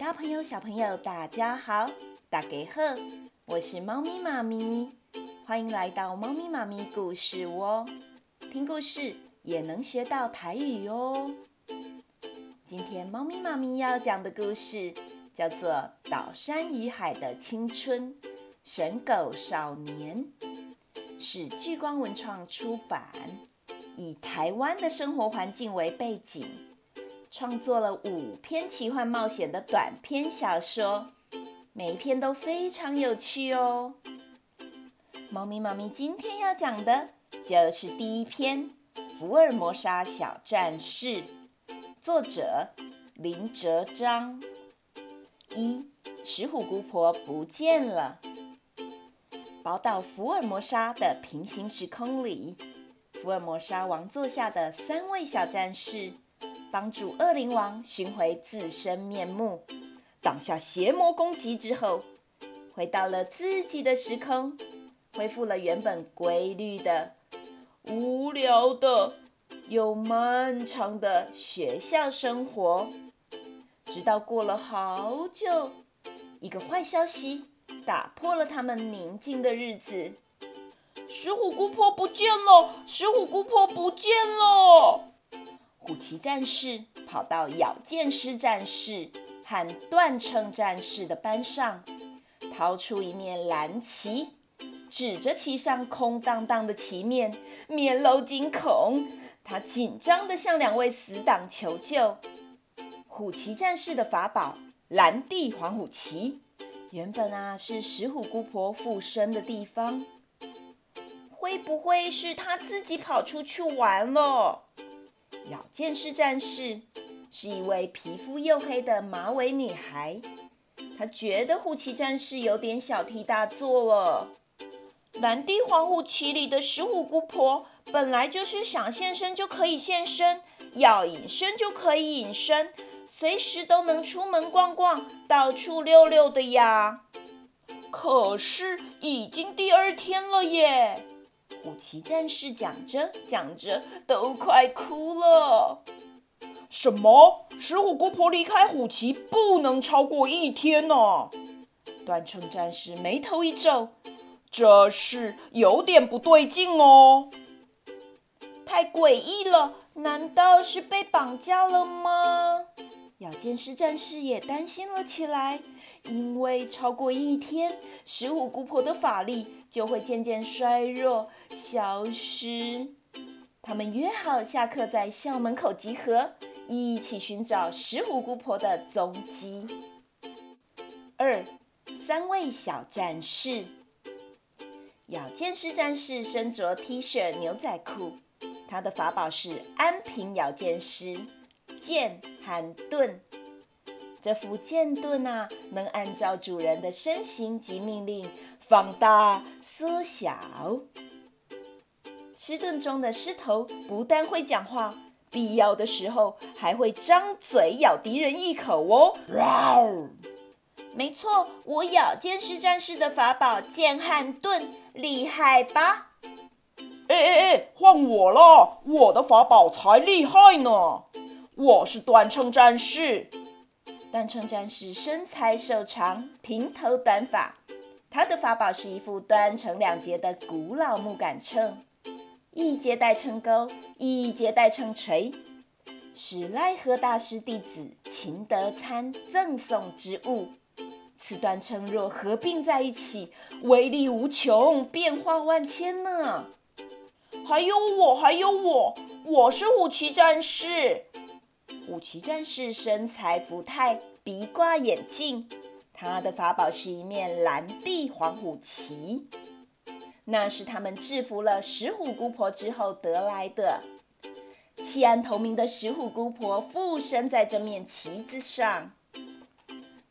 大朋友、小朋友，大家好，大家好，我是猫咪妈咪，欢迎来到猫咪妈咪故事窝，听故事也能学到台语哦。今天猫咪妈咪要讲的故事叫做《岛山与海的青春》，神狗少年，是聚光文创出版，以台湾的生活环境为背景。创作了五篇奇幻冒险的短篇小说，每一篇都非常有趣哦。猫咪猫咪今天要讲的就是第一篇《福尔摩沙小战士》，作者林哲章。一，石虎姑婆不见了。宝岛福尔摩沙的平行时空里，福尔摩沙王座下的三位小战士。帮助恶灵王寻回自身面目，挡下邪魔攻击之后，回到了自己的时空，恢复了原本规律的、无聊的又漫长的学校生活。直到过了好久，一个坏消息打破了他们宁静的日子：石虎姑婆不见了！石虎姑婆不见了！虎旗战士跑到咬剑师战士和断称战士的班上，掏出一面蓝旗，指着旗上空荡荡的旗面，面露惊恐。他紧张地向两位死党求救。虎旗战士的法宝蓝地黄虎旗，原本啊是石虎姑婆附身的地方，会不会是他自己跑出去玩了？咬剑士战士是一位皮肤黝黑的马尾女孩，她觉得虎旗战士有点小题大做了。蓝地黄虎旗里的石虎姑婆本来就是想现身就可以现身，要隐身就可以隐身，随时都能出门逛逛，到处溜溜的呀。可是已经第二天了耶。虎旗战士讲着讲着都快哭了。什么？石虎姑婆离开虎旗不能超过一天呢？断称战士眉头一皱，这事有点不对劲哦。太诡异了，难道是被绑架了吗？咬剑师战士也担心了起来。因为超过一天，石虎姑婆的法力就会渐渐衰弱、消失。他们约好下课在校门口集合，一起寻找石虎姑婆的踪迹。二，三位小战士。咬剑师战士身着 T 恤、牛仔裤，他的法宝是安平咬剑师剑和盾。这副剑盾啊，能按照主人的身形及命令放大、缩小。狮盾中的狮头不但会讲话，必要的时候还会张嘴咬敌人一口哦。没错，我咬剑士战士的法宝剑和盾厉害吧？哎哎哎，换我了，我的法宝才厉害呢！我是断称战士。断称战士身材瘦长，平头短发。他的法宝是一副断成两截的古老木杆秤，一节带秤钩，一节带秤锤，是赖和大师弟子秦德参赠送之物。此断秤若合并在一起，威力无穷，变化万千呢。还有我，还有我，我是虎旗战士。虎旗战士身材福态，鼻挂眼镜，他的法宝是一面蓝地黄虎旗，那是他们制服了石虎姑婆之后得来的。弃暗投明的石虎姑婆附身在这面旗子上。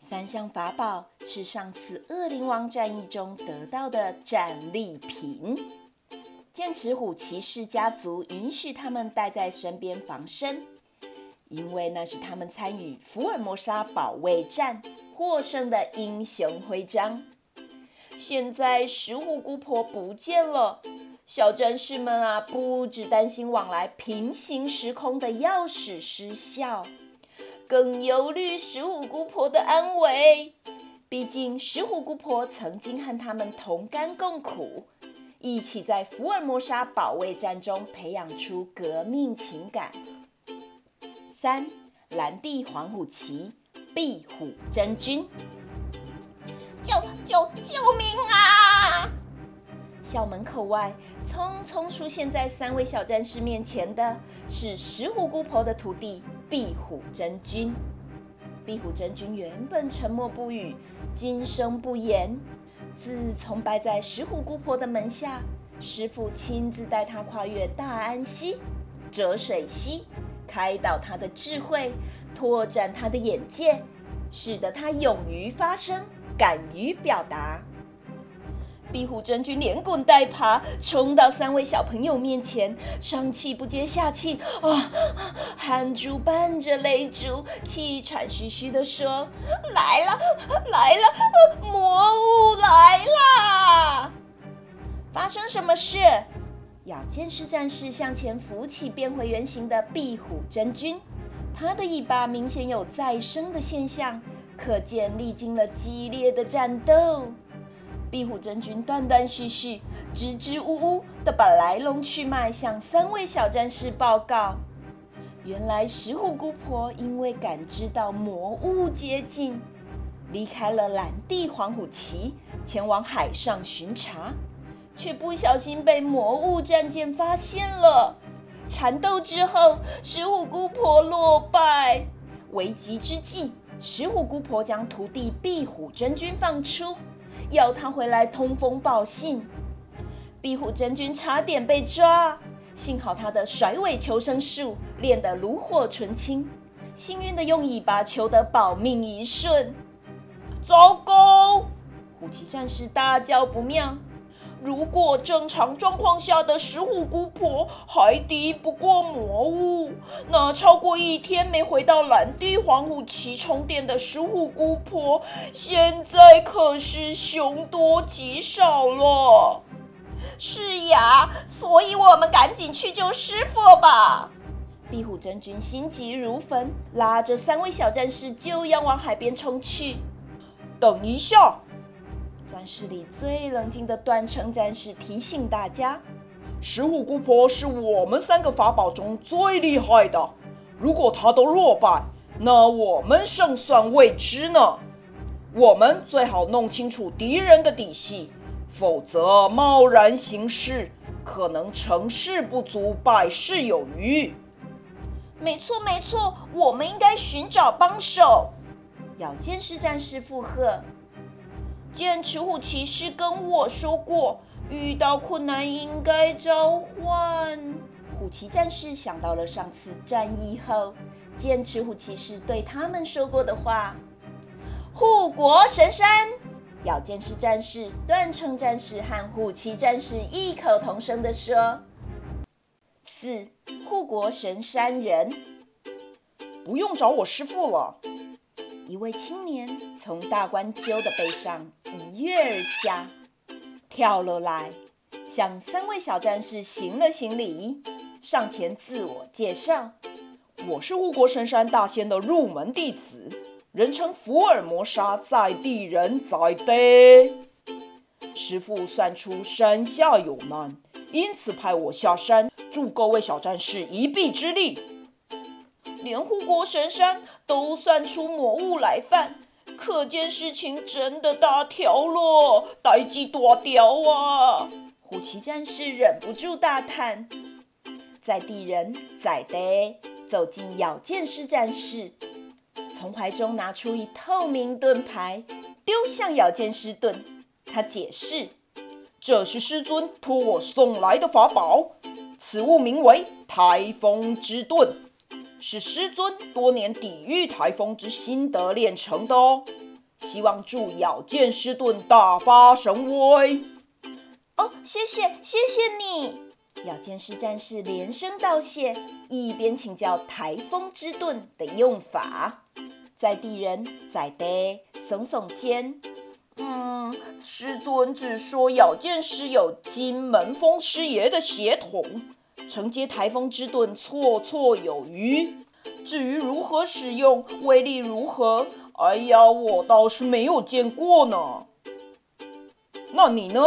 三项法宝是上次恶灵王战役中得到的战利品。剑齿虎骑士家族允许他们带在身边防身。因为那是他们参与福尔摩沙保卫战获胜的英雄徽章。现在石虎姑婆不见了，小战士们啊，不只担心往来平行时空的钥匙失效，更忧虑石虎姑婆的安危。毕竟石虎姑婆曾经和他们同甘共苦，一起在福尔摩沙保卫战中培养出革命情感。三，蓝地黄虎旗，壁虎真君。救救救命啊！校门口外，匆匆出现在三位小战士面前的是石虎姑婆的徒弟壁虎真君。壁虎真君原本沉默不语，今生不言。自从拜在石虎姑婆的门下，师父亲自带他跨越大安溪、浊水溪，开导他的智慧，拓展他的眼界，使得他勇于发声。敢于表达，壁虎真君连滚带爬冲到三位小朋友面前，上气不接下气啊，汗珠伴着泪珠，气喘吁吁地说：“来了，来了，魔物来了！发生什么事？”咬剑士战士向前扶起变回原形的壁虎真君，他的尾巴明显有再生的现象。可见历经了激烈的战斗，壁虎真君断断续续、支支吾吾地把来龙去脉向三位小战士报告。原来石虎姑婆因为感知到魔物接近，离开了蓝地黄虎旗，前往海上巡查，却不小心被魔物战舰发现了。缠斗之后，石虎姑婆落败，危急之际。石虎姑婆将徒弟壁虎真君放出，要他回来通风报信。壁虎真君差点被抓，幸好他的甩尾求生术练得炉火纯青，幸运的用尾巴求得保命一瞬。糟糕！虎旗战士大叫不妙。如果正常状况下的石虎姑婆还敌不过魔物，那超过一天没回到蓝地黄虎旗充电的石虎姑婆，现在可是凶多吉少了。是呀，所以我们赶紧去救师傅吧。壁虎真君心急如焚，拉着三位小战士就要往海边冲去。等一下。战士里最冷静的断成战士提醒大家：“石虎姑婆是我们三个法宝中最厉害的，如果她都落败，那我们胜算未知呢。我们最好弄清楚敌人的底细，否则贸然行事，可能成事不足，败事有余。”没错，没错，我们应该寻找帮手。咬剑士战士附和。剑齿虎骑士跟我说过，遇到困难应该召唤。虎骑战士想到了上次战役后，剑齿虎骑士对他们说过的话。护国神山，咬剑士战士、断称战士和虎骑战士异口同声地说：“四护国神山人，不用找我师父了。”一位青年从大冠鷲的背上一跃而下，跳了来，向三位小战士行了行礼，上前自我介绍：“我是护国神山大仙的入门弟子，人称福尔摩沙在地人在地。师父算出山下有难，因此派我下山助各位小战士一臂之力。”连护国神山都算出魔物来犯，可见事情真的大条了，代志大条啊！虎旗战士忍不住大叹。在地人在地走进咬剑士战士，从怀中拿出一透明盾牌，丢向咬剑士盾。他解释：“这是师尊托我送来的法宝，此物名为台风之盾。”是师尊多年抵御台风之心得练成的哦，希望助咬剑师盾大发神威。哦，谢谢，谢谢你！咬剑师战士连声道谢，一边请教台风之盾的用法。在地人在地耸耸肩，嗯，师尊只说咬剑师有金门风师爷的血统。承接台风之盾绰绰有余，至于如何使用，威力如何，哎呀，我倒是没有见过呢。那你呢？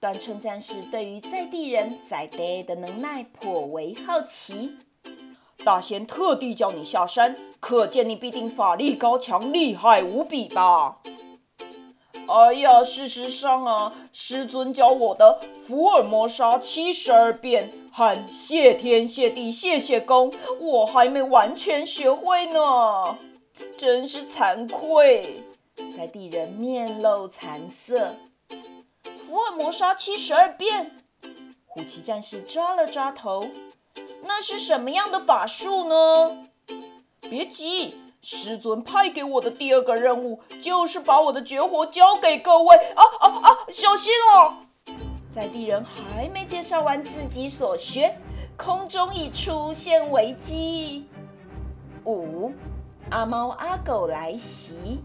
短称战士对于在地人在地的能耐颇为好奇。大仙特地叫你下山，可见你必定法力高强，厉害无比吧？哎呀，事实上啊，师尊教我的福尔摩沙七十二变喊谢天谢地谢谢公，我还没完全学会呢，真是惭愧。在地人面露惭色。福尔摩沙七十二变，虎旗战士抓了抓头，那是什么样的法术呢？别急，师尊派给我的第二个任务就是把我的绝活交给各位。啊啊啊！小心哦！在地人还没介绍完自己所学，空中已出现危机。五，阿猫阿狗来袭。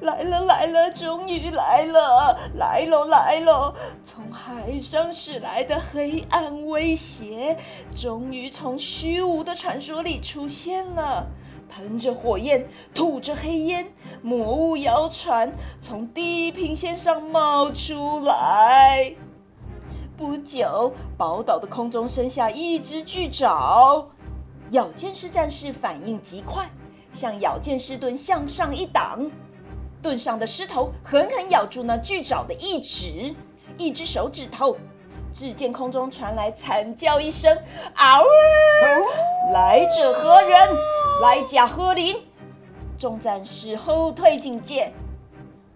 来了来了，终于来了！来喽来喽！从海上驶来的黑暗威胁，终于从虚无的传说里出现了。喷着火焰，吐着黑烟，魔物谣传从地平线上冒出来。不久，宝岛的空中生下一只巨爪。咬剑士战士反应极快，向咬剑士盾向上一挡。盾上的狮头狠狠咬住那巨爪的一指，一只手指头。只见空中传来惨叫一声：“嗷！”来者何人？来甲何灵？众战士后退警戒。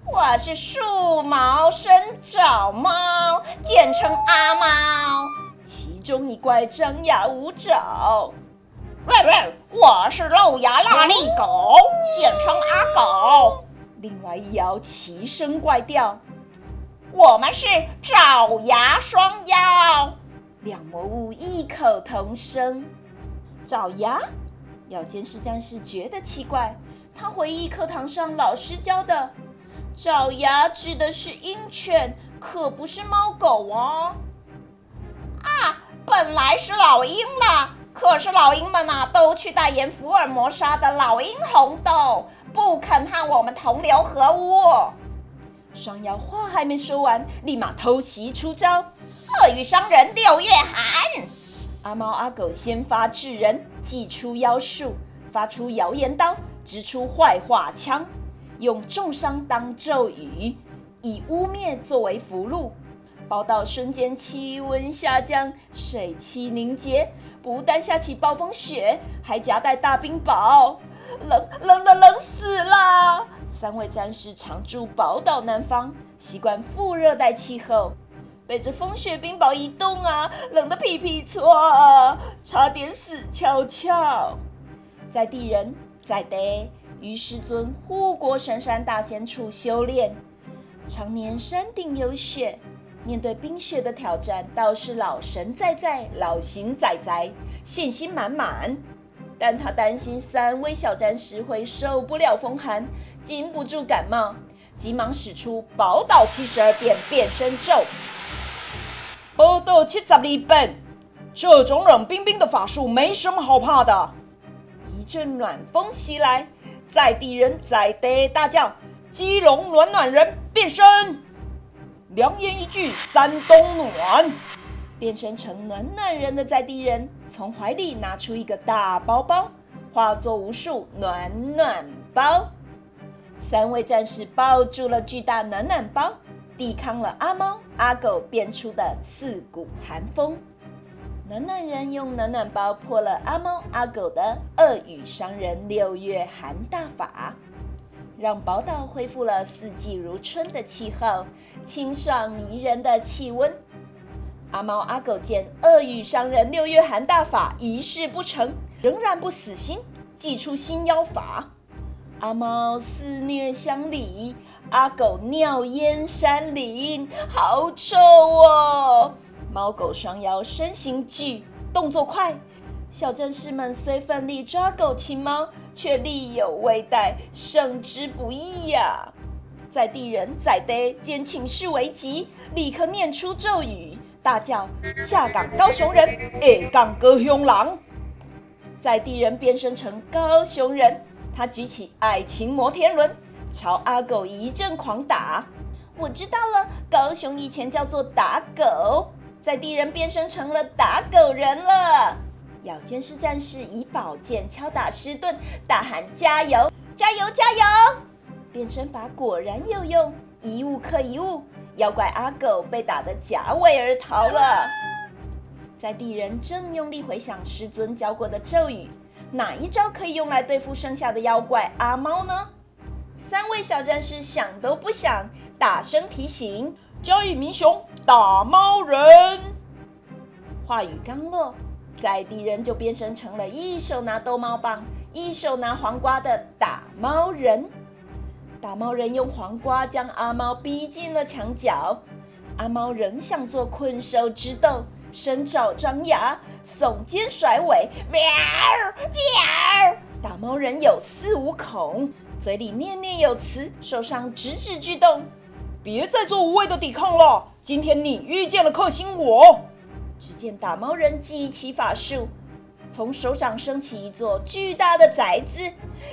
我是树毛生爪猫，简称阿猫。其中一怪张牙舞爪。喂喂，我是露牙拉力狗，简称阿狗。另外一妖齐声怪调，我们是爪牙双妖。两魔物异口同声，爪牙。咬剑士战士觉得奇怪，他回忆课堂上老师教的，爪牙指的是鹰犬，可不是猫狗哦。啊，本来是老鹰啦。可是老鹰们呐，都去代言福尔摩沙的老鹰红豆，不肯和我们同流合污。双妖话还没说完，立马偷袭出招。鳄鱼伤人六月寒，阿猫阿狗先发制人，祭出妖术，发出谣言刀，直出坏话枪，用重伤当咒语，以污蔑作为符籙。宝岛瞬间气温下降，水汽凝结。不但下起暴风雪，还夹带大冰雹，冷冷冷冷死了！三位战士常驻宝岛南方，习惯副热带气候，被这风雪冰雹一冻啊，冷得屁屁剉，差点死翘翘。在地人在地于师尊护国神山大仙处修炼，常年山顶有雪。面对冰雪的挑战，倒是老神在在，老邢仔仔信心满满。但他担心三位小战士会受不了风寒，禁不住感冒，急忙使出宝岛七十二变变身咒。宝岛七十二变，这种冷冰冰的法术没什么好怕的。一阵暖风袭来，在地人在地大叫：“基隆暖暖人变身！”良言一句三冬暖，变身成暖暖人的在地人从怀里拿出一个大包包，化作无数暖暖包。三位战士抱住了巨大暖暖包，抵抗了阿猫阿狗变出的刺骨寒风。暖暖人用暖暖包破了阿猫阿狗的恶语伤人六月寒大法。让宝岛恢复了四季如春的气候，清爽迷人的气温。阿猫阿狗见恶语伤人六月寒大法一事不成，仍然不死心，祭出新妖法。阿猫肆虐乡里，阿狗尿淹山林，好臭哦！猫狗双妖身形巨，动作快。小战士们虽奋力抓狗擒猫，却力有未逮，胜之不易呀、在地人在地见情势危急，立刻念出咒语，大叫：“下岗高雄人，下岗高雄狼。”在地人变身成高雄人，他举起爱情摩天轮，朝阿狗一阵狂打。我知道了，高雄以前叫做打狗，在地人变身成了打狗人了。咬剑士战士以宝剑敲打狮盾，大喊加油，加油，加油！变身法果然有用，一物克一物，妖怪阿狗被打得夹尾而逃了。在地人正用力回想师尊教过的咒语，哪一招可以用来对付剩下的妖怪阿猫呢？三位小战士想都不想，大声提醒：“交易明雄打猫人！”话语刚落。在地人就变身成了一手拿逗猫棒、一手拿黄瓜的打猫人。打猫人用黄瓜将阿猫逼进了墙角，阿猫仍想做困兽之斗，伸爪张牙，耸肩甩尾，喵喵！打猫人有恃无恐，嘴里念念有词，手上直指巨洞。别再做无谓的抵抗了，今天你遇见了克星我。只见打猫人祭起法术，从手掌升起一座巨大的宅子，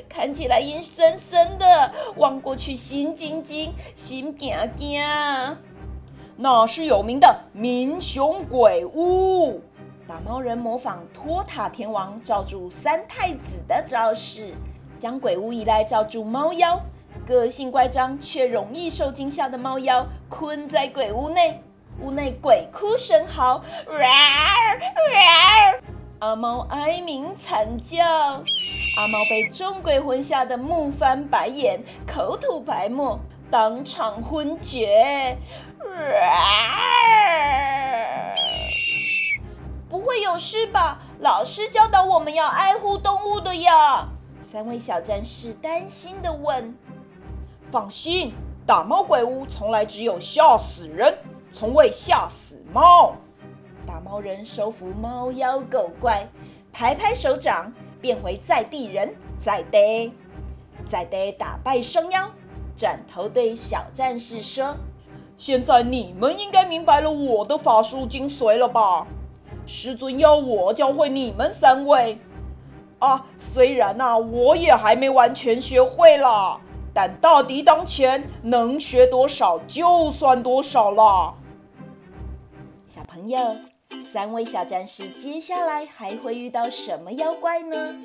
看起来阴森森的，望过去心惊惊、心惊惊。那是有名的民雄鬼屋。打猫人模仿托塔天王罩住三太子的招式，将鬼屋移来罩住猫妖，个性乖张却容易受惊吓的猫妖困在鬼屋内。屋内鬼哭神嚎，阿猫哀鸣惨叫，阿猫被众鬼魂吓得目翻白眼，口吐白沫，当场昏厥。不会有事吧？老师教导我们要爱护动物的呀。三位小战士担心的问。放心，打猫鬼屋从来只有吓死人。从未吓死猫。打猫人收服猫妖狗怪，拍拍手掌，变回在地人。在得，在得打败双妖，转头对小战士说：“现在你们应该明白了我的法术精髓了吧？师尊要我教会你们三位。啊，虽然呐、啊，我也还没完全学会啦，但大敌当前，能学多少就算多少啦。”小朋友，三位小战士接下来还会遇到什么妖怪呢？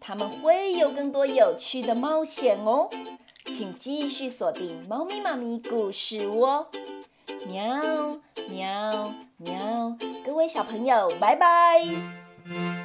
他们会有更多有趣的冒险哦，请继续锁定《猫咪妈咪故事窝》哦。喵喵喵！各位小朋友，拜拜。